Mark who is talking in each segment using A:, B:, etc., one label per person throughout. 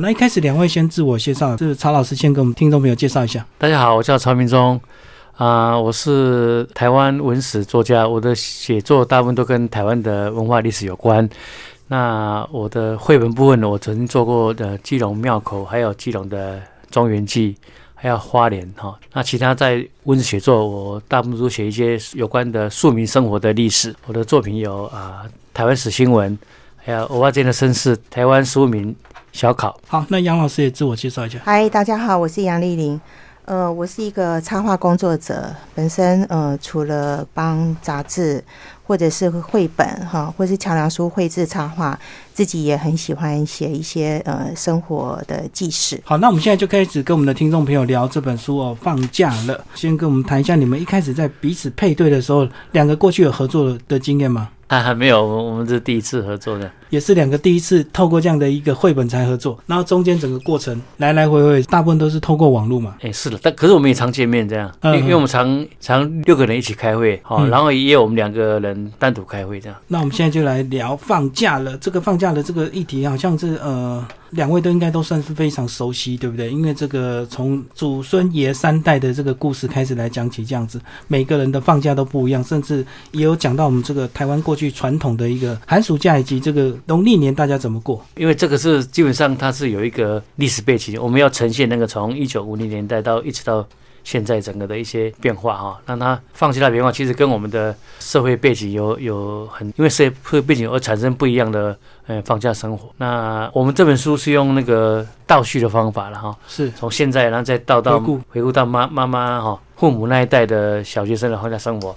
A: 那一开始两位先自我介绍，是曹老师先给我们听众朋友介绍一下。
B: 大家好，我叫曹明忠，啊、我是台湾文史作家，我的写作大部分都跟台湾的文化历史有关。那我的绘本部分呢，我曾经做过的基隆庙口，还有基隆的庄园记，还有花莲哈。那其他在文史写作，我大部分都写一些有关的庶民生活的历史。我的作品有啊、台湾史新闻，还有偶尔间的绅士，台湾书民小考。
A: 好，那杨老师也自我介绍一下。
C: 嗨，大家好，我是杨丽玲。呃，我是一个插画工作者，本身呃，除了帮杂志或者是绘本哈，或是桥梁书绘制插画，自己也很喜欢写一些呃生活的纪事。
A: 好，那我们现在就开始跟我们的听众朋友聊这本书哦。放假了，先跟我们谈一下你们一开始在彼此配对的时候，两个过去有合作的经验吗？
B: 啊，还没有，我们我们这是第一次合作的。
A: 也是两个第一次透过这样的一个绘本才合作，然后中间整个过程来来回回，大部分都是透过网络嘛。
B: 哎，是的，但可是我们也常见面这样，因
A: 嗯
B: 为因为我们常常六个人一起开会，哦，
A: 嗯
B: 然后也有我们两个人单独开会这样。
A: 那我们现在就来聊放假了。这个放假的这个议题，好像是呃，两位都应该都算是非常熟悉，对不对？因为这个从祖孙爷三代的这个故事开始来讲起，这样子，每个人的放假都不一样，甚至也有讲到我们这个台湾过去传统的一个寒暑假以及这个农历年大家怎么过。
B: 因为这个是基本上它是有一个历史背景，我们要呈现那个从一九五零年代到一直到现在整个的一些变化哈，让它放弃它变化，其实跟我们的社会背景有有很因为社会背景而产生不一样的呃放假生活。那我们这本书是用那个倒叙的方法了哈，
A: 是
B: 从现在然后再倒到
A: 回顾
B: 回顾到妈妈妈哈父母那一代的小学生的放假生活，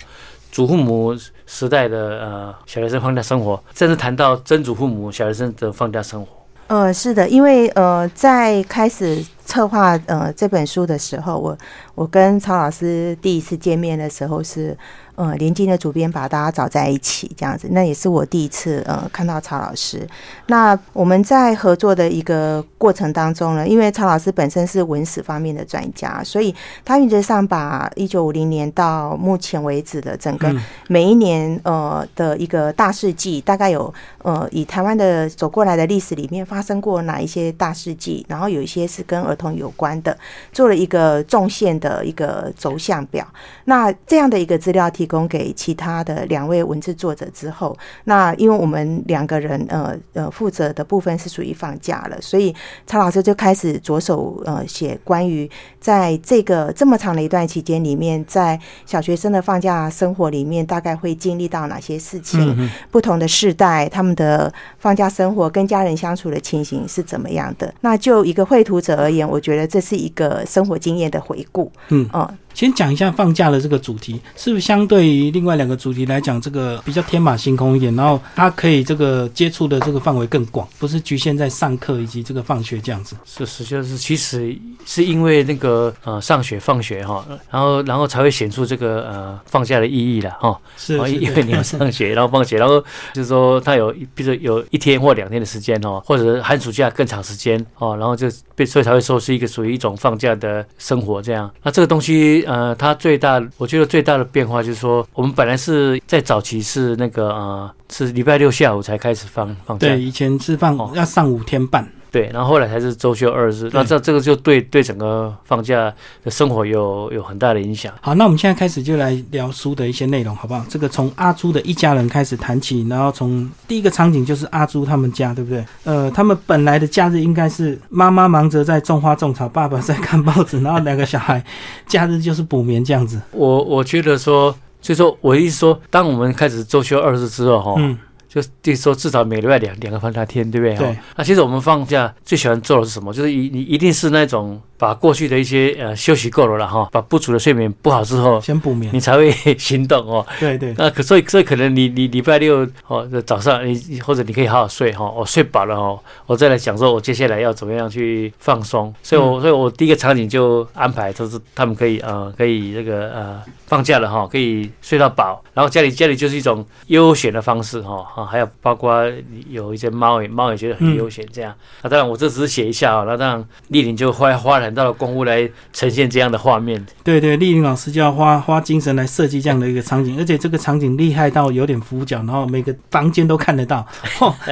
B: 祖父母时代的呃小学生放假生活，甚至谈到曾祖父母小学生的放假生活。
C: 呃，是的，因为呃，在开始策划呃这本书的时候，我我跟曹老师第一次见面的时候是呃连经的主编把大家找在一起这样子，那也是我第一次呃看到曹老师。那我们在合作的一个过程当中呢，因为曹老师本身是文史方面的专家，所以他原则上把一九五零年到目前为止的整个
A: 嗯
C: 每一年呃的一个大事记，大概有呃以台湾的走过来的历史里面发生过哪一些大事记，然后有一些是跟儿童有关的，做了一个纵线的一个轴向表。那这样的一个资料提供给其他的两位文字作者之后，那因为我们两个人呃呃负责的部分是属于放假了，所以曹老师就开始着手呃写关于在这个这么长的一段期间里面，在小学生的放假生活里面，大概会经历到哪些事情？不同的世代，他们的放假生活跟家人相处的情形是怎么样的？那就一个绘图者而言，我觉得这是一个生活经验的回顾。
A: 嗯
C: 嗯，
A: 先讲一下放假的这个主题，是不是相对于另外两个主题来讲，这个比较天马行空一点，然后它可以这个接触的这个范围更广，不是局限在上课以及这个放学这样子。
B: 是是，就是其实是因为那个呃上学放学哈，然后然后才会显出这个呃放假的意义了哈。哦，
A: 是是
B: 因为你要上学，然后放学，然后就是说他有，比如说有一天或两天的时间哦，或者寒暑假更长时间哦，然后就被所以才会说是一个属于一种放假的生活这样。那这个东西呃，它最大我觉得最大的变化就是说，我们本来是在早期是那个呃是礼拜六下午才开始放放假，
A: 对，以前是放
B: 哦。
A: 要上五天半，
B: 对，然后后来才是周休二日，那这这个就对对整个放假的生活有有很大的影响。
A: 好，那我们现在开始就来聊书的一些内容，好不好？这个从阿朱的一家人开始谈起，然后从第一个场景就是阿朱他们家，对不对？呃，他们本来的假日应该是妈妈忙着在种花种草，爸爸在看报纸，然后两个小孩假日就是补眠这样子。
B: 我我觉得说，所以说我的意思说，当我们开始周休二日之后，哈、
A: 嗯，
B: 就就是说至少每个礼拜两两个放假天，对不对？
A: 对
B: 哈。那其实我们放假最喜欢做的是什么？就是一你一定是那种把过去的一些呃休息够了了哈，把不足的睡眠补好之后，
A: 先补眠
B: 你。才会行动哦。
A: 对对，
B: 那可所以所以可能你你礼拜六哦早上你或者你可以好好睡哈，我、睡饱了哦，我再来想说我接下来要怎么样去放松。所以我、所以我第一个场景就安排就是他们可以呃可以这个呃放假了哈，可以睡到饱，然后家里家里就是一种悠闲的方式哈啊，还有包括有一些猫也猫也觉得很悠闲这样。那当然我这只是写一下啊，那当然丽玲就花花了很大的功夫来呈现这样的画面。
A: 对对，丽玲老师就要花花精神来设计这样的一个场景，而且这个场景厉害到有点俯角，然后每个房间都看得到，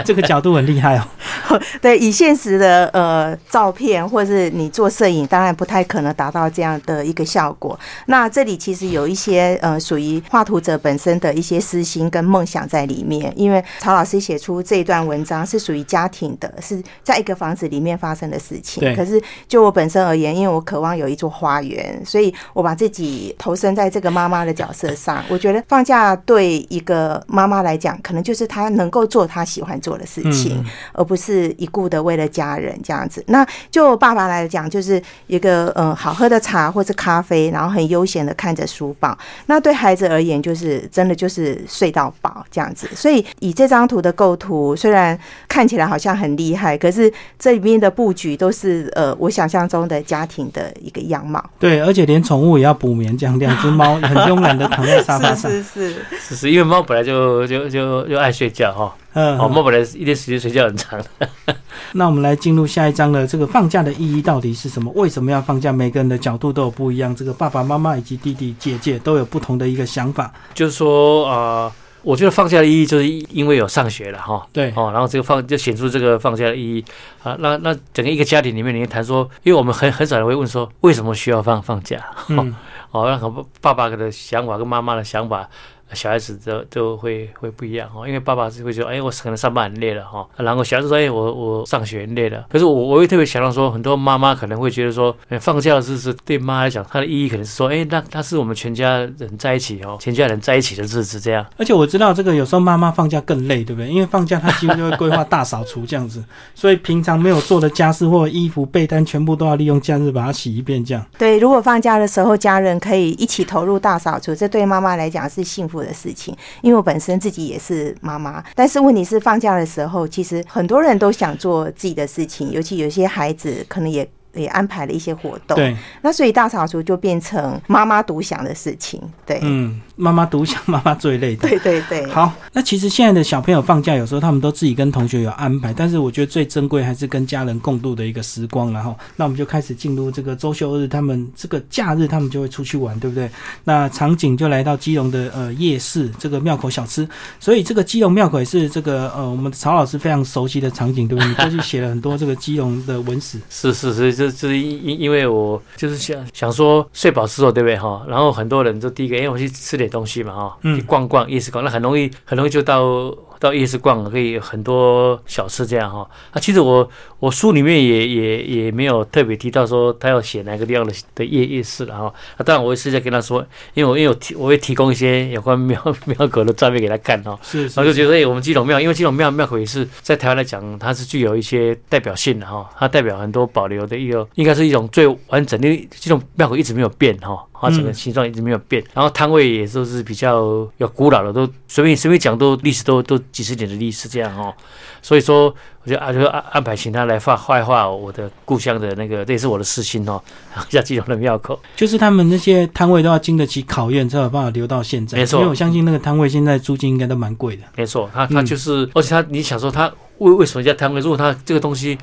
A: 这个角度很厉害哦。
C: 对，以现实的呃照片或者是你做摄影，当然不太可能达到这样的一个效果。那这里其实有一些呃属于画图者本身的一些私心跟梦想在里面，因为曹老师写出这一段文章是属于家庭的，是在一个房子里面发生的事情。可是就我本身而言，因为我渴望有一座花园，所以我把自己投身在这个妈妈的角色上。我觉得放假对一个妈妈来讲，可能就是她能够做她喜欢做的事情，而不是一顾的为了家人这样子。那就爸爸来讲，就是一个呃好喝的茶或者咖啡，然后很悠闲的看着书报。那对孩子而言，就是真的就是睡到饱这样子。所以以这张图的构图，虽然看起来好像很厉害，可是这里面的布局都是呃我想象中的家庭的一个样貌。
A: 对，而且连宠物也要补眠，这样两只猫 很慵懒的躺在沙发上。
C: 是是
B: 是是，因为猫本来就就就就爱睡觉哈。嗯，哦，猫本来一天时间睡觉很长。
A: 那我们来进入下一章的这个放假的意义到底是什么？为什么要放假？每个人的角度都有不一样。这个爸爸妈妈以及弟弟姐姐都有不同的一个想法。
B: 就是说，呃，我觉得放假的意义就是因为有上学了哈。
A: 对。
B: 哦，然后这个放就显出这个放假的意义啊。那那整个一个家庭里面，你谈说，因为我们很很少人会问说，为什么需要放放假？嗯。哦，那和爸爸的想法跟妈妈的想法。小孩子都都会会不一样哦，因为爸爸是会说，哎，我可能上班很累了哈，然后小孩子说，哎，我我上学很累了。可是我我会特别想到说，很多妈妈可能会觉得说，哎放假的日子对妈来讲，它的意义可能是说，哎，那那是我们全家人在一起哦，全家人在一起的日子这样。
A: 而且我知道这个有时候妈妈放假更累，对不对？因为放假她几乎就会规划大扫除这样子，所以平常没有做的家事或衣服被单全部都要利用假日把它洗一遍这样。
C: 对，如果放假的时候家人可以一起投入大扫除，这对妈妈来讲是幸福。的事情，因为我本身自己也是妈妈，但是问题是放假的时候，其实很多人都想做自己的事情，尤其有些孩子可能也。也安排了一些活动，
A: 对，
C: 那所以大扫除就变成妈妈独享的事情，对，
A: 嗯，妈妈独享，妈妈最累的，
C: 对对对。
A: 好，那其实现在的小朋友放假，有时候他们都自己跟同学有安排，但是我觉得最珍贵还是跟家人共度的一个时光，然后，那我们就开始进入这个周休日，他们这个假日他们就会出去玩，对不对？那场景就来到基隆的呃夜市，这个庙口小吃，所以这个基隆庙口也是这个呃我们曹老师非常熟悉的场景，对不对？你过去写了很多这个基隆的文史，
B: 是是是，这这因因为我就是想想说睡饱之后，对不对哈？然后很多人就第一个，哎，我去吃点东西嘛哈，去逛逛夜市逛，那很容易很容易就到。到夜市逛可以很多小吃这样哈，啊，其实我我书里面也也也没有特别提到说他要写哪个地方的的夜夜市了哈，啊，当然我会私下跟他说，因为我因为我提我会提供一些有关庙 庙口的照片给他看哈，
A: 是，
B: 然后就觉得哎，我们基隆庙，因为基隆庙庙口也是在台湾来讲，它是具有一些代表性的哈，它代表很多保留的一个，应该是一种最完整的这种庙口一直没有变哈。它整个形状一直没有变，然后摊位也都是比较有古老的，都随便随便讲都历史都都几十年的历史这样哦。所以说，我就啊就安安排请他来画画画我的故乡的那个，这也是我的私心哦。像基隆的庙口，
A: 就是他们那些摊位都要经得起考验，才有办法留到现在。
B: 没错，
A: 因为我相信那个摊位现在租金应该都蛮贵的。
B: 没错，他他就是，而且他你想说他为为什么叫摊位？如果他这个东西。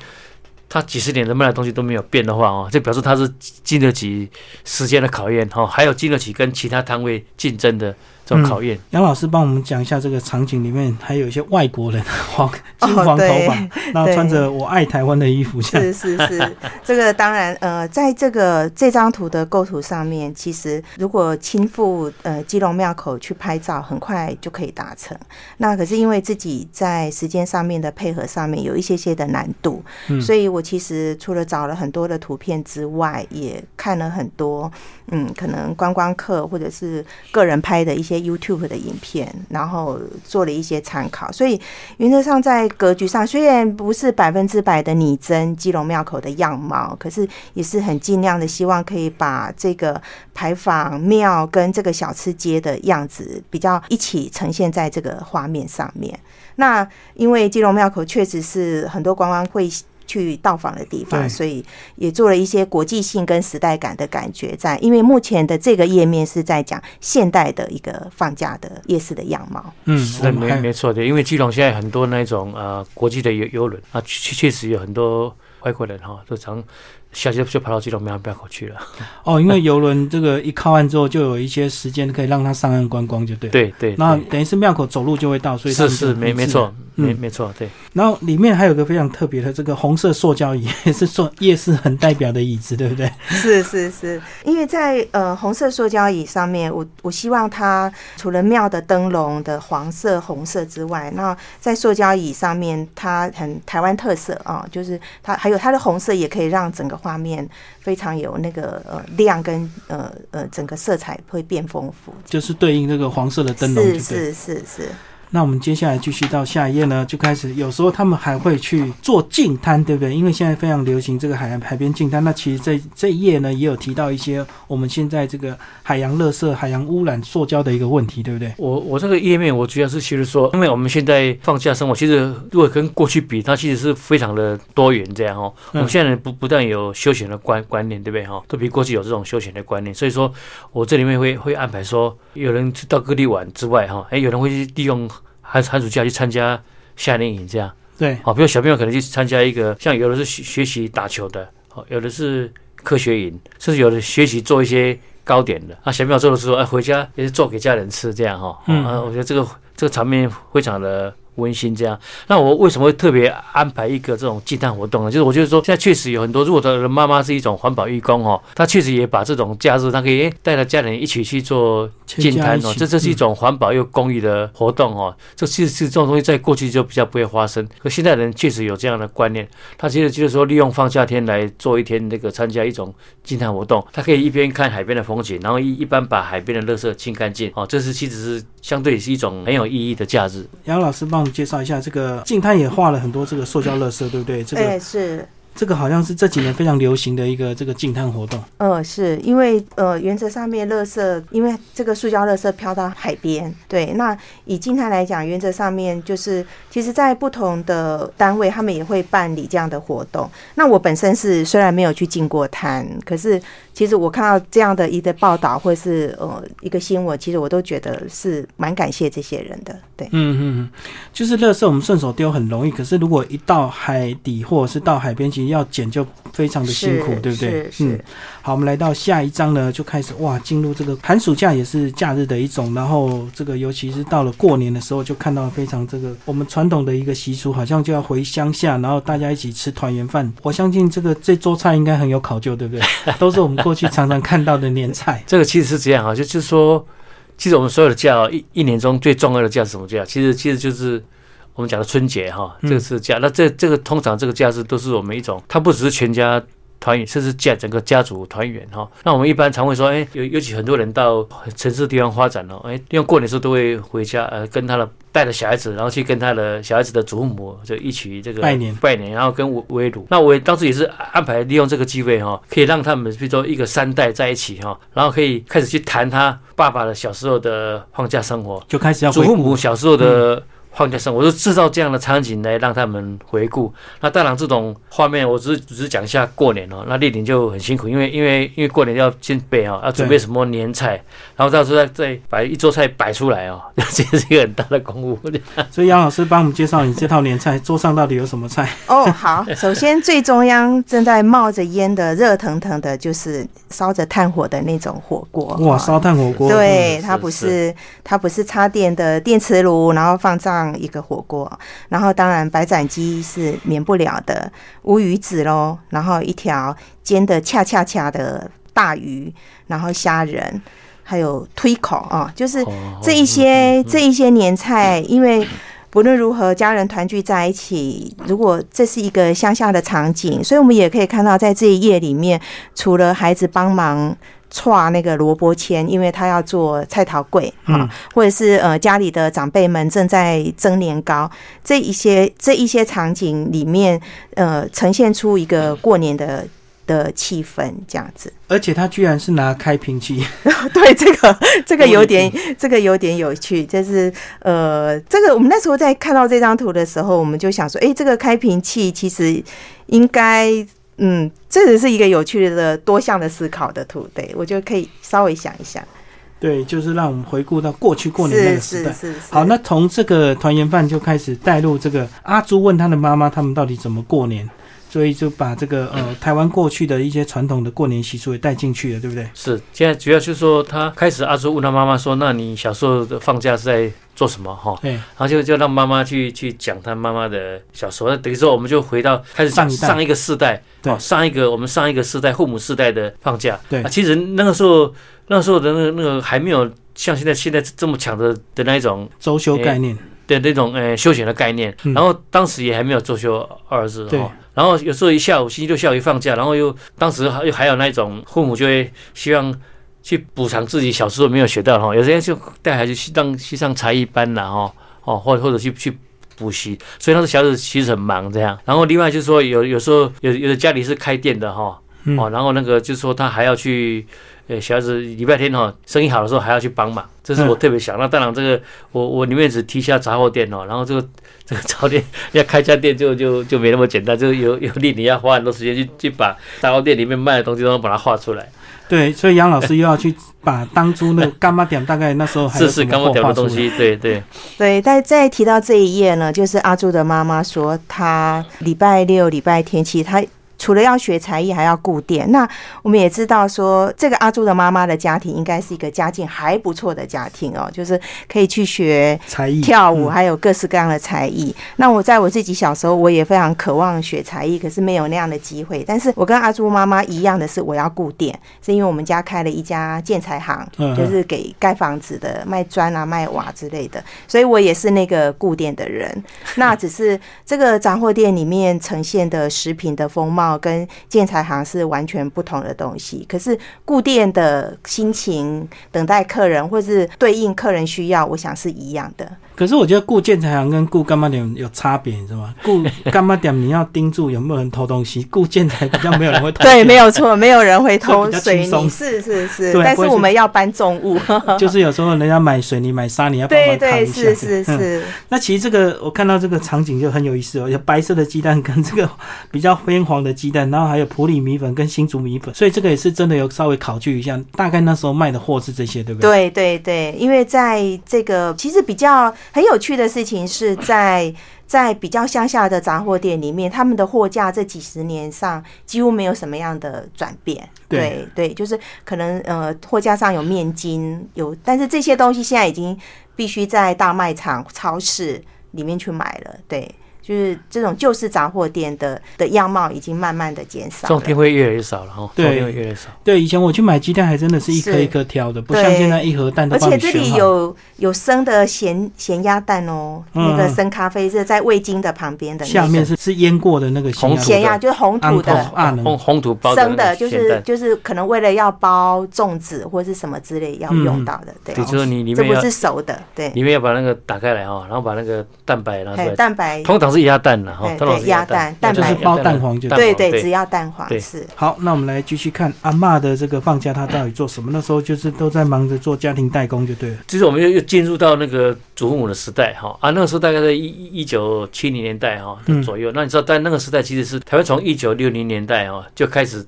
B: 他几十年的卖的东西都没有变的话哦，就表示他是经得起时间的考验哈，还有经得起跟其他摊位竞争的。这种考验，
A: 杨老师帮我们讲一下这个场景里面还有一些外国人，黄 金黄头发，然后穿着我爱台湾的衣服，
C: 是是是，这个当然呃，在这个这张图的构图上面，其实如果亲赴呃基隆庙口去拍照，很快就可以达成。那可是因为自己在时间上面的配合上面有一些些的难度，嗯所以我其实除了找了很多的图片之外，也看了很多嗯，可能观光客或者是个人拍的一些。YouTube 的影片，然后做了一些参考，所以原则上在格局上虽然不是百分之百的拟真基隆庙口的样貌，可是也是很尽量的希望可以把这个牌坊庙跟这个小吃街的样子比较一起呈现在这个画面上面。那因为基隆庙口确实是很多观光会。去到访的地方，所以也做了一些国际性跟时代感的感觉在。因为目前的这个页面是在讲现代的一个放假的夜市的样貌。
A: 嗯，
B: 是的，没没错的，因为基隆现在很多那种呃国际的游游轮啊，确确实有很多外国人哈，都常下就就跑到基隆庙庙口去了。
A: 哦，因为游轮这个一靠岸之后，就有一些时间可以让他上岸观光，就对。。
B: 对对，
A: 那
B: 对
A: 等于是庙口走路就会到，所以
B: 是是没没错没没错，对。
A: 然后里面还有个非常特别的这个红色塑胶椅，也是说夜市很代表的椅子，对不对？
C: 是是是，因为在呃红色塑胶椅上面，我我希望它除了庙的灯笼的黄色、红色之外，那在塑胶椅上面，它很台湾特色啊，就是它还有它的红色也可以让整个画面非常有那个呃亮跟呃呃整个色彩会变丰富。
A: 就是对应那个黄色的灯笼，
C: 是？是是是，
A: 那我们接下来继续到下一页呢，就开始有时候他们还会去做净滩，对不对？因为现在非常流行这个海海边净滩。那其实这这一页呢，也有提到一些我们现在这个海洋垃圾、海洋污染、塑胶的一个问题，对不对？
B: 我我这个页面，我主要是其实说，因为我们现在放假生活，其实如果跟过去比，它其实是非常的多元这样哦。
A: 嗯
B: 我们现在不不但有休闲的观观念，对不对哈？都比过去有这种休闲的观念，所以说我这里面会会安排说，有人去到各地玩之外哈，哎，有人会去利用寒寒暑假去参加夏令营这样。
A: 对，
B: 好，比如小朋友可能去参加一个，像有的是学学习打球的，好，有的是科学营，甚至有的学习做一些糕点的。啊，小朋友做的时候，哎，回家也是做给家人吃，这样哈。
A: 嗯
B: 啊，我觉得这个这个场面非常的温馨。这样，那我为什么会特别安排一个这种祭坛活动呢？就是我觉得说，现在确实有很多，如果的妈妈是一种环保义工哦，她确实也把这种假日，她可以哎带着家人一起去做净滩哦，这这是一种环保又公益的活动哦。这其实是这种东西在过去就比较不会发生，可现在人确实有这样的观念，他其实就是说利用放假天来做一天那个参加一种净滩活动，他可以一边看海边的风景，然后一一般把海边的垃圾清干净哦，这是其实是相对是一种很有意义的假日。
A: 杨老师帮我们介绍一下这个净滩也画了很多这个塑胶垃圾，对不对？这
C: 哎、
A: 个
C: 是。
A: 这个好像是这几年非常流行的一个这个净滩活动。
C: 呃，是因为呃，原则上面垃圾，因为这个塑胶垃圾飘到海边，对。那以静态来讲，原则上面就是，其实，在不同的单位，他们也会办理这样的活动。那我本身是虽然没有去进过滩，可是其实我看到这样的一个报道或是呃一个新闻，其实我都觉得是蛮感谢这些人的。对，
A: 嗯嗯嗯，就是垃圾我们顺手丢很容易，可是如果一到海底或者是到海边，其实要捡就非常的辛苦，对不对？
C: 是
A: 好，我们来到下一章呢，就开始哇，进入这个寒暑假也是假日的一种，然后这个尤其是到了过年的时候，就看到非常这个我们传统的一个习俗，好像就要回乡下，然后大家一起吃团圆饭。我相信这个这桌菜应该很有考究，对不对？都是我们过去常常看到的年菜。
B: 这个其实是这样啊，就就是说，其实我们所有的假哦，一一年中最重要的假是什么假？其实其实就是我们讲的春节哈，
A: 嗯
B: 这个是假。那这这个通常这个假是都是我们一种，它不只是全家。团圆，甚至家整个家族团圆哈。那我们一般常会说，哎，尤尤其很多人到城市地方发展了，哎，因为过年的时候都会回家，呃，跟他的带着小孩子，然后去跟他的小孩子的祖母就一起这个
A: 拜年
B: 拜年，然后跟围围炉。那我当时也是安排利用这个机会哈，可以让他们比如说一个三代在一起哈，然后可以开始去谈他爸爸的小时候的放假生活，
A: 就开始要
B: 祖父母小时候的放假生活，我就制造这样的场景来让他们回顾。那当然，这种画面我只是只是讲一下过年哦。那丽玲就很辛苦，因为因为因为过年要先备哦，要准备什么年菜，然后到时候再再把一桌菜摆出来哦，这是一个很大的功夫。
A: 所以杨老师帮我们介绍你这套年菜，桌上到底有什么菜？
C: 哦，好，首先最中央正在冒着烟的热腾腾的，就是烧着炭火的那种火锅。
A: 哇，烧炭火锅。
C: 对，
B: 嗯
C: 它不
B: 是是
C: 是它不是插电的电磁炉，然后放上一个火锅，然后当然白斩鸡是免不了的，乌鱼子喽，然后一条煎的恰恰恰的大鱼，然后虾仁，还有推口啊，就是
B: 哦
C: 这一些这一些年菜，因为。不论如何，家人团聚在一起，如果这是一个乡下的场景，所以我们也可以看到，在这一页里面，除了孩子帮忙串那个萝卜签，因为他要做菜桃粿啊，
A: 嗯
C: 或者是呃家里的长辈们正在蒸年糕，这一些这一些场景里面，呃，呈现出一个过年的的气氛这样子。
A: 而且他居然是拿开瓶器，
C: 对，这个这个有点这个有点有趣，就是呃，这个我们那时候在看到这张图的时候，我们就想说，哎，这个开瓶器其实应该，嗯，这只是一个有趣的多项的思考的图，对我觉得可以稍微想一想。
A: 对，就是让我们回顾到过去过年那个时代。
C: 是是是。
A: 好，那从这个团圆饭就开始带入这个阿朱问他的妈妈，他们到底怎么过年，所以就把这个呃台湾过去的一些传统的过年习俗也带进去了，对不对？
B: 是，现在主要就是说他开始阿朱问他妈妈说：“那你小时候的放假是在做什么？”哈，
A: 对。
B: 然后就就让妈妈去去讲他妈妈的小时候，那等于说我们就回到开始
A: 上
B: 上一个世代，
A: 对。
B: 哦上一个我们上一个世代父母世代的放假。
A: 对
B: 啊，其实那个时候那个时候的那个那个还没有像现在现在这么强的的那一种
A: 周休概念，
B: 的那种呃休闲的概念，
A: 嗯。
B: 然后当时也还没有周休二日
A: 对。
B: 哈，然后有时候一下午星期六下午一放假，然后又当时还有还有那种父母就会希望去补偿自己小时候没有学到的哈，有些人就带孩子去当去上才艺班啦哈，哦或者或者去去。补习，所以那时候小孩子其实很忙这样。然后另外就是说有有时候有有的家里是开店的哈，
A: 嗯
B: 哦，然后那个就是说他还要去，呃，小孩子礼拜天哈生意好的时候还要去帮忙，这是我特别想。那当然这个我我里面只提一下杂货店哦，然后这个 这个杂货店 要开家店就就就没那么简单，就有有力你要花很多时间去去把杂货店里面卖的东西都把它画出来。
A: 对，所以杨老师又要去把当初那个 干妈点，大概那时候还
B: 是是
A: 什么
B: 刚刚讲
A: 货画出来。
B: 的东西，对对，
C: 对，但再提到这一页呢，就是阿朱的妈妈说，她礼拜六、礼拜天，其实她除了要学才艺，还要顾店。那我们也知道说，这个阿朱的妈妈的家庭应该是一个家境还不错的家庭哦，就是可以去学
A: 才艺
C: 跳舞，
A: 嗯
C: 还有各式各样的才艺。那我在我自己小时候，我也非常渴望学才艺，可是没有那样的机会。但是我跟阿朱妈妈一样的是，我要顾店，是因为我们家开了一家建材行，
A: 嗯
C: 就是给盖房子的，卖砖啊、卖瓦之类的，所以我也是那个顾店的人。那只是这个杂货店里面呈现的食品的风貌跟建材行是完全不同的东西。可是固定的心情、等待客人或是对应客人需要，我想是一样的。
A: 可是我觉得雇建材行跟顾干妈点有差别，你知道吗？顾 干妈点你要盯住有没有人偷东西，雇建材比较没有人会偷。
C: 对，没有错，没有人会偷 水泥，是是是但是我们要搬重物。
A: 就是有时候人家买水泥买沙，你要帮
C: 对
A: 忙扛一下。
C: 是是
A: 嗯
C: 是，
A: 那其实这个我看到这个场景就很有意思哦，有白色的鸡蛋跟这个比较偏黄的鸡蛋，然后还有普里米粉跟新竹米粉，所以这个也是真的有稍微考据一下，大概那时候卖的货是这些，对不对？
C: 对对对，因为在这个其实比较很有趣的事情是在。在比较乡下的杂货店里面，他们的货架这几十年上几乎没有什么样的转变。
A: 对
C: 对就是可能呃货架上有面筋有，但是这些东西现在已经必须在大卖场、超市里面去买了。对，就是这种旧式杂货店的的样貌已经慢慢的减少
B: 这种。店会越来越少了哈，这
A: 对
B: 种店会越来越少。
A: 对，以前我去买鸡蛋还真的是一颗一颗挑的，不像现在一盒蛋都
C: 而且这里。有有生的咸咸鸭蛋哦，
A: 嗯
C: 那个生咖啡是在味精的旁边的、那个，
A: 下面是是腌过的那个
C: 咸鸭，
A: 咸鸭
C: 就是红土的。
A: 啊
B: 红红土包的
C: 生的，就是就是可能为了要包粽子或是什么之类要用到的，对，
B: 对，就是你里面
C: 这不是熟的，对，
B: 里面要把那个打开来哈，然后把那个蛋白拿出
C: 还有
B: 来，
C: 蛋白，
B: 通常是鸭蛋了哈，
C: 鸭蛋蛋
A: 就是
C: 白
A: 包蛋黄就
C: 对对，只要蛋黄是。
A: 好，那我们来继续看阿嬷的这个放假，她到底做什么？那时候就是都在忙着做家庭代工，就对了。
B: 其实我们又又进入到那个祖父母的时代哈啊，那个时候大概在一一九七零年代哈左右。那你知道，在那个时代其实是台湾从一九六零年代哈就开始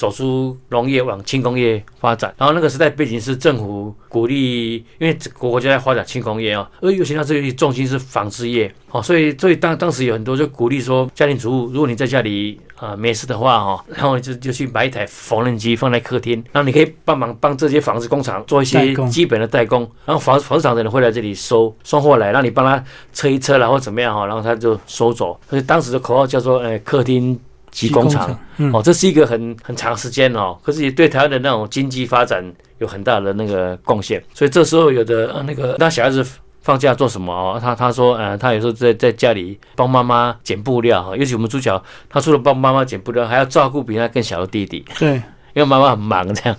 B: 走出农业往轻工业发展，然后那个时代背景是政府鼓励，因为国家在发展轻工业啊，而尤其它这里重心是纺织业哦，所以所以当当时有很多就鼓励说家庭主妇，如果你在家里啊、没事的话哈，然后就就去买一台缝纫机放在客厅，然后你可以帮忙帮这些纺织工厂做一些基本的代工，然后纺纺织厂的人会来这里收送货来，让你帮他车一车，然后怎么样哈，然后他就收走。所以当时的口号叫做呃客厅及工厂。，
A: 嗯，
B: 哦，这是一个很很长时间哦，可是也对台湾的那种经济发展有很大的那个贡献。所以这时候有的呃那个那小孩子放假做什么哦？他他说呃，他有时候在在家里帮妈妈剪布料哈，尤其我们主角，他除了帮妈妈剪布料，还要照顾比他更小的弟弟，
A: 对，
B: 因为妈妈很忙这样。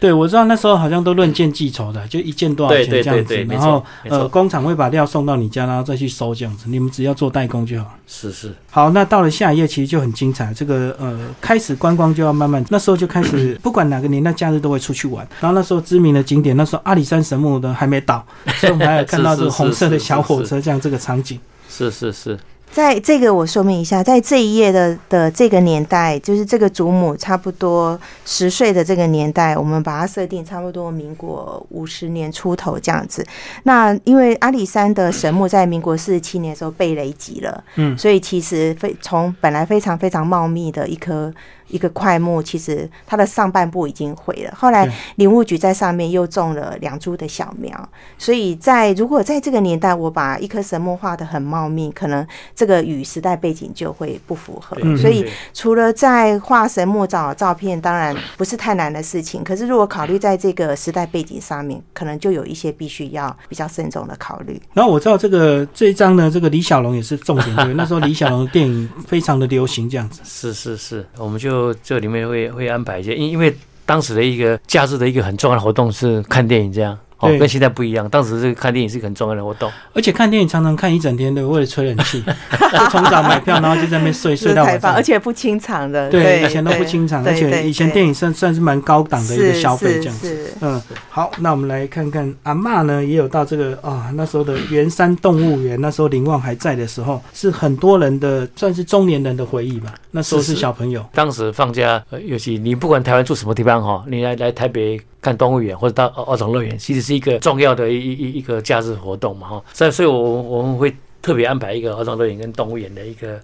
A: 对，我知道那时候好像都论件计酬的，就一件多少钱这样子，
B: 对对没
A: 然后呃工厂会把料送到你家，然后再去收这样子，你们只要做代工就好。
B: 是是，
A: 好，那到了下一页其实就很精彩，这个呃开始观光就要慢慢，那时候就开始 不管哪个年代假日都会出去玩，然后那时候知名的景点，那时候阿里山神木呢还没倒，所以我们还有看到这红色的小火车这样这个场景。
B: 是是是，
C: 在这个我说明一下，在这一页的的这个年代，就是这个祖母差不多十岁的这个年代，我们把它设定差不多民国五十年出头这样子。那因为阿里山的神木在民国四十七年的时候被雷击了，
A: 嗯
C: 所以其实非从本来非常非常茂密的一棵一个块木，其实它的上半部已经毁了。后来林务局在上面又种了两株的小苗，所以在如果在这个年代我把一棵神木画的很茂密，可能这个与时代背景就会不符合。
A: 嗯
C: 所以除了在画神木找照片，当然不是太难的事情。可是如果考虑在这个时代背景上面，可能就有一些必须要比较慎重的考虑。
A: 然后我知道这个这一张呢，这个李小龙也是重点，对不对？那时候李小龙的电影非常的流行，这样子。
B: 是是是，我们就这里面会会安排一些，因因为当时的一个假日的一个很重要的活动是看电影，这样哦
A: 对，
B: 跟现在不一样。当时这个看电影是很重要的活动，
A: 而且看电影常常看一整天的，为了吹冷气，就从早买票，然后就在那边睡睡到晚上
C: 是太棒，而。且不清场的。
A: 对，以前都不清场，而且以前电影算算是蛮高档的一个消费，这样子。嗯，好，那我们来看看阿嬷呢，也有到这个啊，那时候的圆山动物园，那时候林旺还在的时候，是很多人的算是中年人的回忆吧。那时候是小朋友，
B: 当时放假，呃，尤其你不管台湾住什么地方哈，你来来台北看动物园或者到儿童乐园，其实是一个重要的一一一一个假日活动嘛哈。所以，所以我我们会特别安排一个儿童乐园跟动物园的一个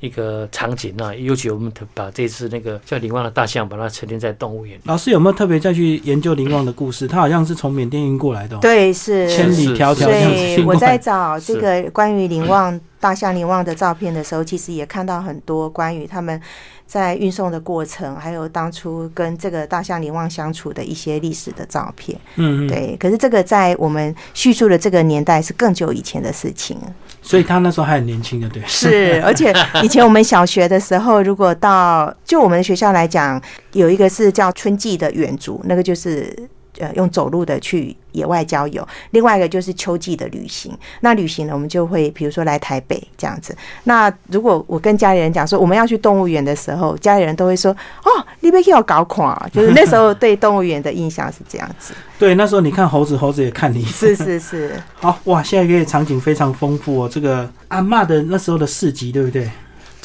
B: 一个场景啊，尤其我们特把这次那个叫林旺的大象，把它沉淀在动物园。
A: 老师有没有特别再去研究林旺的故事？他好像是从缅甸运过来的、哦，
C: 对是。
A: 千里迢迢
C: 所
A: 这样子
C: 以
A: 运过来。
C: 我在找这个关于林旺大象林旺的照片的时候，其实也看到很多关于他们在运送的过程，还有当初跟这个大象林旺相处的一些历史的照片。
A: 嗯嗯，
C: 对，可是这个在我们叙述的这个年代是更久以前的事情。
A: 所以他那时候还很年轻的，对。
C: 是，而且以前我们小学的时候，如果到就我们学校来讲，有一个是叫春季的远足，那个就是。呃，用走路的去野外郊游，另外一个就是秋季的旅行。那旅行呢，我们就会比如说来台北这样子。那如果我跟家里人讲说我们要去动物园的时候，家里人都会说：“哦，你别给我搞垮。”就是那时候对动物园的印象是这样子。
A: 对，那时候你看猴子，猴子也看你。
C: 是是是，
A: 好哇，下一个场景非常丰富哦。这个阿嬷的那时候的市集，对不对？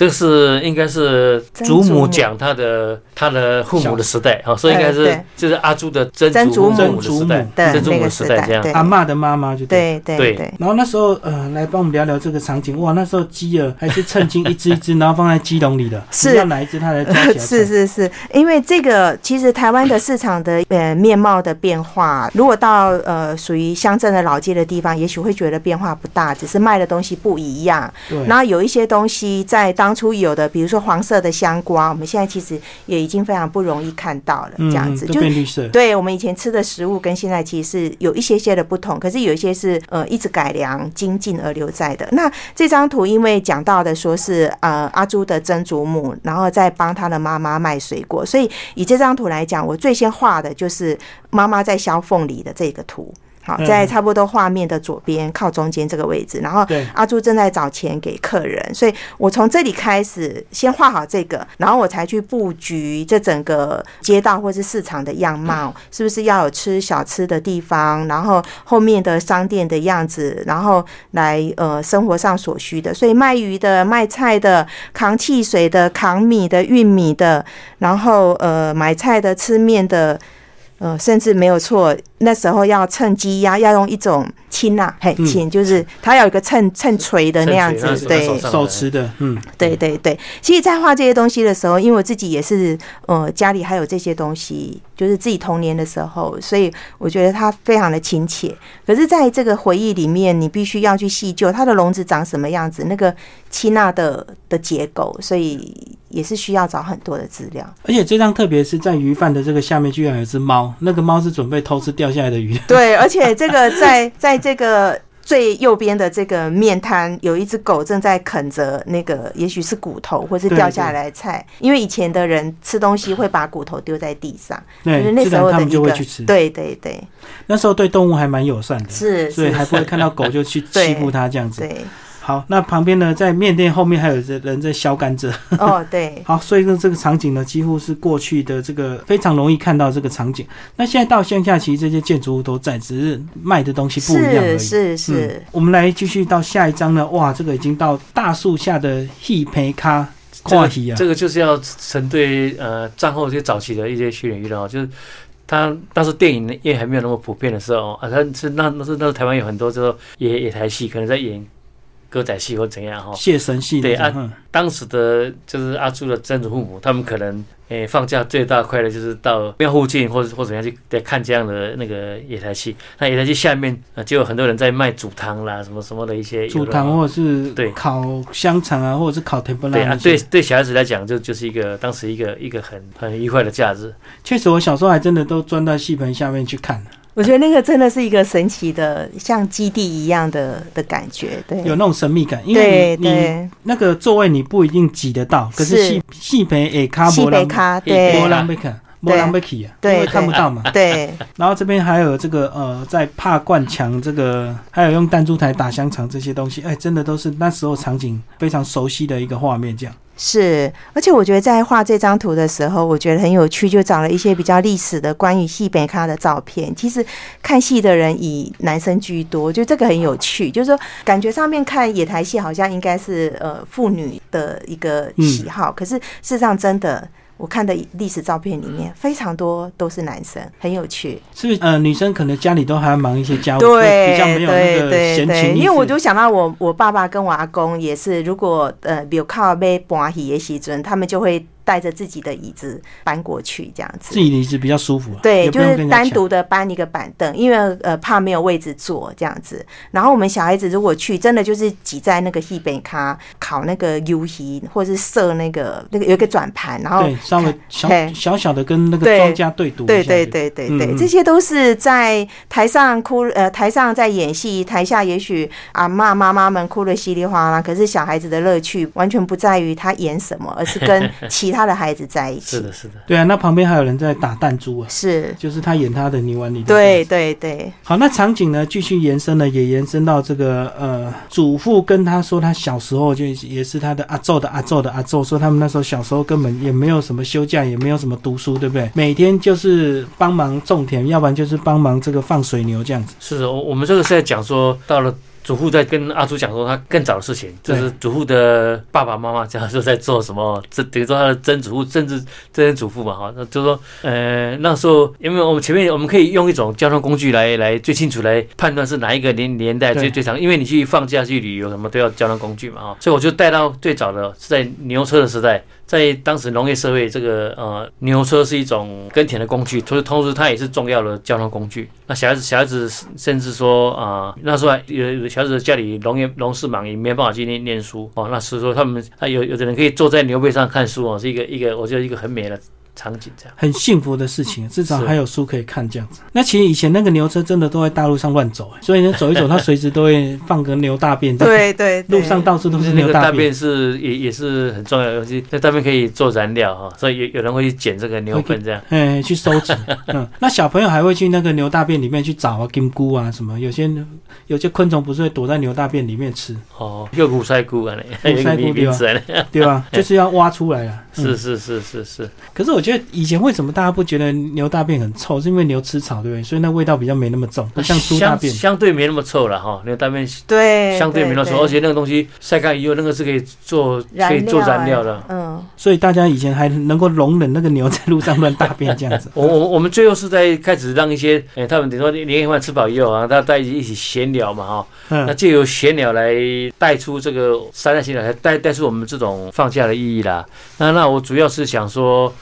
B: 这个是应该是
C: 祖母
B: 讲他的他的父母的时代啊，所以应该是就是阿朱的曾
C: 曾祖母
B: 的时代，
C: 的
B: 曾祖母
C: 时代，
B: 这样。
C: 对
A: 阿妈的妈妈就对。
B: 对
C: 对。
A: 然后那时候，呃，来帮我们聊聊这个场景。哇，那时候鸡儿还是称斤一只一只，然后放在鸡笼里的，
C: 是
A: 要哪一只它来抓起来。
C: 是是是，因为这个其实台湾的市场的呃面貌的变化，如果到呃属于乡镇的老街的地方，也许会觉得变化不大，只是卖的东西不一样。
A: 对，
C: 然后有一些东西在当初有的，比如说黄色的香瓜，我们现在其实也已经非常不容易看到了，这样子
A: 嗯、
C: 就
A: 变绿色。
C: 对我们以前吃的食物跟现在其实是有一些些的不同，可是有一些是呃一直改良精进而留在的。那这张图因为讲到的说是呃阿朱的曾祖母，然后再帮他的妈妈卖水果，所以以这张图来讲，我最先画的就是妈妈在削凤梨的这个图。好，
A: 嗯。
C: 在差不多画面的左边靠中间这个位置，然后阿朱正在找钱给客人，所以我从这里开始先画好这个，然后我才去布局这整个街道或是市场的样貌，是不是要有吃小吃的地方，然后后面的商店的样子，然后来呃生活上所需的，所以卖鱼的、卖菜的、扛汽水的、扛米的、运米的，然后呃买菜的、吃面的。呃，甚至没有错，那时候要称鸡鸭，要用一种轻啊，嘿
A: 嗯
C: 轻，就是它要有一个称称锤的那样子对，
B: 手
A: 持的，嗯，
C: 对对对，其实，在画这些东西的时候，因为我自己也是，呃，家里还有这些东西，就是自己童年的时候，所以我觉得它非常的亲切。可是，在这个回忆里面，你必须要去细究它的笼子长什么样子，那个七纳的的结构，所以也是需要找很多的资料。
A: 而且这张特别是在鱼贩的这个下面，居然有只猫，那个猫是准备偷吃掉下来的鱼。
C: 对，而且这个 在在这个。最右边的这个面摊有一只狗正在啃着那个，也许是骨头或是掉下来的菜，因为以前的人吃东西会把骨头丢在地上，就是
A: 对，
C: 那时候的一个
A: 就会去吃。
C: 对对对
A: 那时候对动物还蛮友善的，
C: 是，
A: 所以还不会看到狗就去 欺负它这样子。
C: 对
A: 好，那旁边呢，在面店后面还有人在削甘蔗。
C: 哦对
A: 好，所以呢，这个场景呢，几乎是过去的这个非常容易看到这个场景。那现在到乡下，其实这些建筑物都在，只是卖的东西不一样而已。
C: 是是是
A: 嗯，我们来继续到下一章呢。哇，这个已经到大树下的戏培咖
B: 这个
A: 跨题啊。
B: 这个就是要针对呃战后这些早期的一些训练娱乐哦，就是他当时电影业还没有那么普遍的时候啊，他是那那是那时候台湾有很多这种野野台戏，可能在演歌仔戏或怎样哈、
A: 谢神戏
B: 对啊，
A: 嗯。
B: 当时的就是阿朱的曾祖父母，他们可能诶、放假最大快乐就是到庙附近或者或者怎样去在看这样的那个野台戏。那野台戏下面啊就有很多人在卖煮汤啦，什么什么的一些
A: 煮汤或者是
B: 对。
A: 烤香肠啊，或者是烤甜不辣
B: 对啊，对对小孩子来讲，就就是一个当时一个一个很很愉快的假日。
A: 确实，我小时候还真的都钻到戏棚下面去看，
C: 我觉得那个真的是一个神奇的，像基地一样的的感觉，对，
A: 有那种神秘感。因为
C: 对
A: 你你，那个座位你不一定挤得到，可是
C: 是
A: 戏戏棚诶卡
C: 西
A: 波浪
C: 北咖，
B: 对
C: 对
A: 波浪被看，波浪被起啊，
C: 对
A: 因为看不到嘛。
C: 对，
A: 然后这边还有这个呃，在怕灌墙这个，还有用弹珠台打香肠这些东西，哎，真的都是那时候场景非常熟悉的一个画面。这样，
C: 是，而且我觉得在画这张图的时候，我觉得很有趣，就找了一些比较历史的关于戏北咖的照片。其实看戏的人以男生居多，就这个很有趣，就是说感觉上面看野台戏好像应该是呃妇女的一个喜好，可是事实上真的。我看的历史照片里面非常多都是男生，很有趣。
A: 是不是？呃，女生可能家里都还要忙一些家务，
C: 对
A: 比较没有那
C: 对
A: 个闲情。
C: 因为我就想到我我爸爸跟我阿公也是，如果呃比如靠被搬起的时阵，他们就会带着自己的椅子搬过去这样子
A: 自。己的椅子比较舒服啊，
C: 对，就是单独的搬一个板凳，因为呃怕没有位置坐这样子。然后我们小孩子如果去，真的就是挤在那个戏北咖烤那个 U 鱼，或者是设那个那个有一个转盘，然后
A: 对，稍微小小小的跟那个庄家对赌
C: 对对对对对，
A: 嗯嗯
C: 这些都是在台上哭，呃，台上在演戏，台下也许啊骂妈妈们哭的稀里哗啦，可是小孩子的乐趣完全不在于他演什么，而是跟 其他的孩子在一起。
B: 是的，是的。
A: 对啊，那旁边还有人在打弹珠啊，
C: 是，
A: 就是他演他的泥丸里。
C: 对。对对，
A: 好，那场景呢继续延伸了，也延伸到这个呃，祖父跟他说，他小时候就也是他的阿昼的阿昼的阿昼，说他们那时候小时候根本也没有什么休假，也没有什么读书，对不对？每天就是帮忙种田，要不然就是帮忙这个放水牛这样子。
B: 是的，我我们这个是在讲说，到了祖父在跟阿朱讲说他更早的事情，就是祖父的爸爸妈妈讲说在做什么，这等于说他的曾祖父甚至曾曾祖父嘛，哈，那就说，呃，那时候因为我们前面我们可以用一种交通工具来来最清楚来判断是哪一个年年代最最长，因为你去放假去旅游什么都要交通工具嘛，哈，所以我就带到最早的是在牛车的时代。在当时农业社会，这个呃牛车是一种耕田的工具，同时同时它也是重要的交通工具。那小孩子小孩子甚至说啊、那时候有有小孩子家里农业农事忙，也没办法去念念书哦。那是说他们啊有有的人可以坐在牛背上看书哦，是一个一个我觉得一个很美的场景这样。
A: 很幸福的事情，至少还有书可以看这样子。那其实以前那个牛车真的都在大路上乱走，所以呢走一走，它随时都会放个牛大便在
C: 对对，对
A: 路上到处都是牛大便。
B: 个大便是也也是很重要的东西，那大便可以做燃料哈，所以有有人会去捡这个牛粪这样。
A: 哎，去收集，嗯，那小朋友还会去那个牛大便里面去找啊，金菇啊什么，有些有些昆虫不是会躲在牛大便里面吃，
B: 哦，又古塞菇啊，那有一个
A: 古塞菇
B: 名名字啊，
A: 对吧？就是要挖出来啊。嗯
B: 是是是是是，
A: 可是我觉得以前为什么大家不觉得牛大便很臭？是因为牛吃草，对不对？所以那味道比较没那么重，不像猪大便。
B: 相对没那么臭了哈，牛大便
C: 对，
B: 相对没那么臭，而且那个东西晒干以后，那个是可以做可以做燃料的。
C: 嗯，
A: 所以大家以前还能够容忍那个牛在路上乱大便这样子。
B: 我我我们最后是在开始让一些，诶、他们等于说年夜饭吃饱以后啊，大家在一起闲聊嘛哈，那
A: 嗯，
B: 借由闲聊来带出这个三大闲聊，来带带出我们这种放假的意义啦。那那我主要是想说，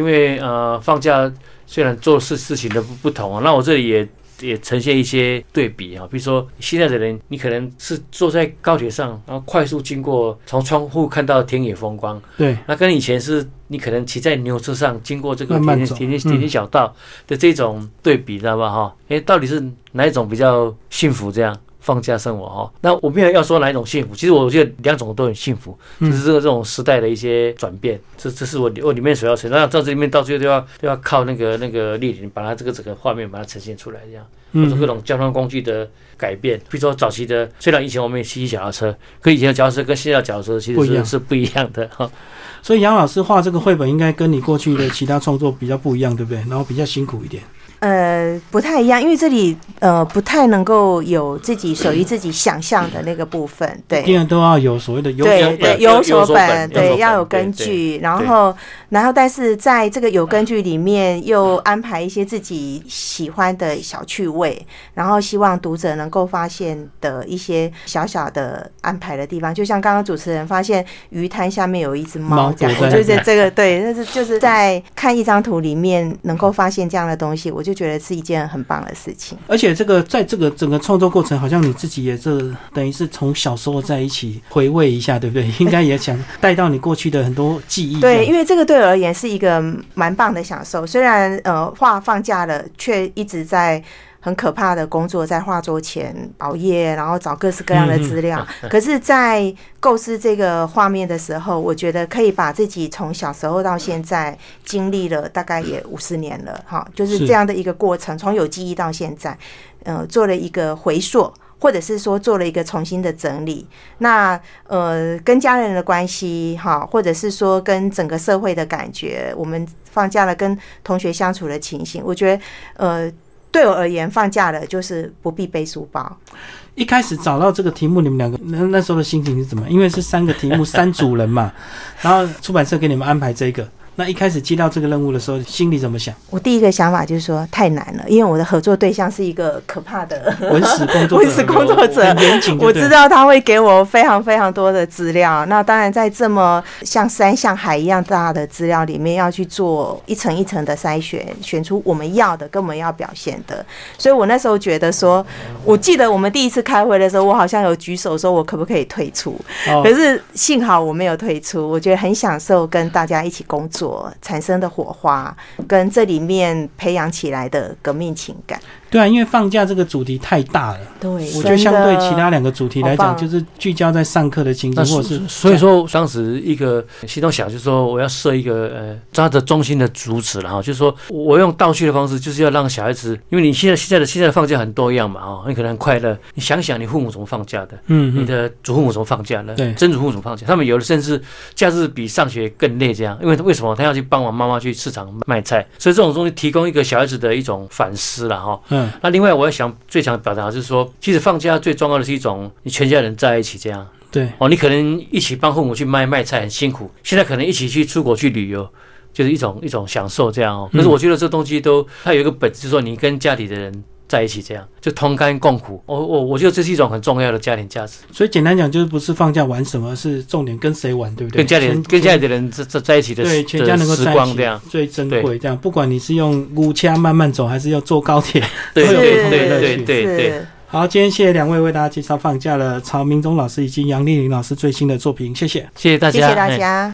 B: 因为呃放假虽然做事事情的不不同啊，那我这里也。也呈现一些对比啊，比如说现在的人，你可能是坐在高铁上，然后快速经过，从窗户看到田野风光，
A: 对，
B: 那跟以前是你可能骑在牛车上经过这个田田间田间小道的这种对比，知道吧？哈，诶，到底是哪一种比较幸福？这样，放假生活哈。那我没有要说哪一种幸福，其实我觉得两种都很幸福，
A: 嗯
B: 就是这个这种时代的一些转变，这这是我我里面所要呈现。那到这里面到最后都要都要靠那个那个丽玲把它这个整个画面把它呈现出来，这样。或者各
A: 嗯，
B: 种交通工具的改变，比如说早期的，虽然以前我们也骑脚踏车，可以前的脚踏车跟现在的脚踏车其
A: 不一样
B: 实是是不一样的哈。
A: 所以杨老师画这个绘本应该跟你过去的其他创作比较不一样，对不对？然后比较辛苦一点。
C: 呃，不太一样，因为这里呃不太能够有自己属于自己想象的那个部分，对。
A: 一定都要有所谓的有
B: 有
C: 对对，
B: 有
C: 有所
B: 本
C: 对，要有根据，然后然后但是在这个有根据里面又安排一些自己喜欢的小趣味，然后希望读者能够发现的一些小小的安排的地方，就像刚刚主持人发现鱼滩下面有一只猫
A: 猫
C: 这样，我就觉得这个对，但是就是在看一张图里面能够发现这样的东西，我就觉得是一件很棒的事情。
A: 而且这个在这个整个创作过程，好像你自己也是等于是从小时候在一起回味一下，对不对？应该也想带到你过去的很多记忆。
C: 对，因为这个对我而言是一个蛮棒的享受。虽然呃画放假了，却一直在很可怕的工作，在画桌前熬夜，然后找各式各样的资料。可是，在构思这个画面的时候，我觉得可以把自己从小时候到现在经历了大概也五十年了，哈，就是
A: 是
C: 这样的一个过程，从有记忆到现在，呃，做了一个回溯。或者是说做了一个重新的整理，那呃跟家人的关系哈，或者是说跟整个社会的感觉，我们放假了跟同学相处的情形，我觉得呃对我而言放假了就是不必背书包，
A: 一开始找到这个题目，你们两个那那时候的心情是怎么？因为是三个题目，三组人嘛，然后出版社给你们安排这个。那一开始接到这个任务的时候，心里怎么想？
C: 我第一个想法就是说太难了，因为我的合作对象是一个可怕的
A: 文史工作者，
C: 文史工作者
A: 很严谨，
C: 我知。道他会给我非常非常多的资料，那当然在这么像山像海一样大的资料里面，要去做一层一层的筛选，选出我们要的跟我们要表现的。所以我那时候觉得说，我记得我们第一次开会的时候，我好像有举手说我可不可以退出，
A: 哦
C: 可是幸好我没有退出，我觉得很享受跟大家一起工作产生的火花，跟这里面培养起来的革命情感。
A: 对啊，因为放假这个主题太大了，
C: 对，
A: 我觉得相对其他两个主题来讲，就是聚焦在上课的情景，
B: 那
A: 或者是
B: 所以说当时一个心中想就是说我要设一个呃抓着中心的主旨然后就是说我用倒叙的方式，就是要让小孩子，因为你现在现在的现在的放假很多样嘛哦，你可能很快乐，你想想你父母怎么放假的，
A: 嗯嗯，
B: 你的祖父母怎么放假的，
A: 对。
B: 曾祖父母怎么放假，他们有的甚至假日比上学更累这样，因为为什么？他要去帮忙妈妈去市场卖菜，所以这种东西提供一个小孩子的一种反思了哈。
A: 嗯
B: 那另外我要想最想表达的是说，其实放假最重要的是一种你全家人在一起这样。
A: 对，
B: 哦，你可能一起帮父母去卖卖菜很辛苦，现在可能一起去出国去旅游，就是一种一种享受这样哦。可是我觉得这东西都它有一个本质，就是说你跟家里的人在一起这样，就同甘共苦。我、我我觉得这是一种很重要的家庭价值，
A: 所以简单讲，就是不是放假玩什么，是重点跟谁玩，对不对？
B: 跟家里人跟家里的人在在在一起的
A: 对全家能够
B: 的
A: 在一起
B: 时光这样。
A: 最珍贵。这样，不管你是用五掐慢慢走，还是要坐高铁，都有
B: 对对
A: 不同的乐趣
B: 对对对。
C: 是
A: 好，今天谢谢两位为大家介绍放假了曹明忠老师以及杨丽玲老师最新的作品，谢谢。
B: 谢谢大家，
C: 谢谢大
B: 哎
C: 家。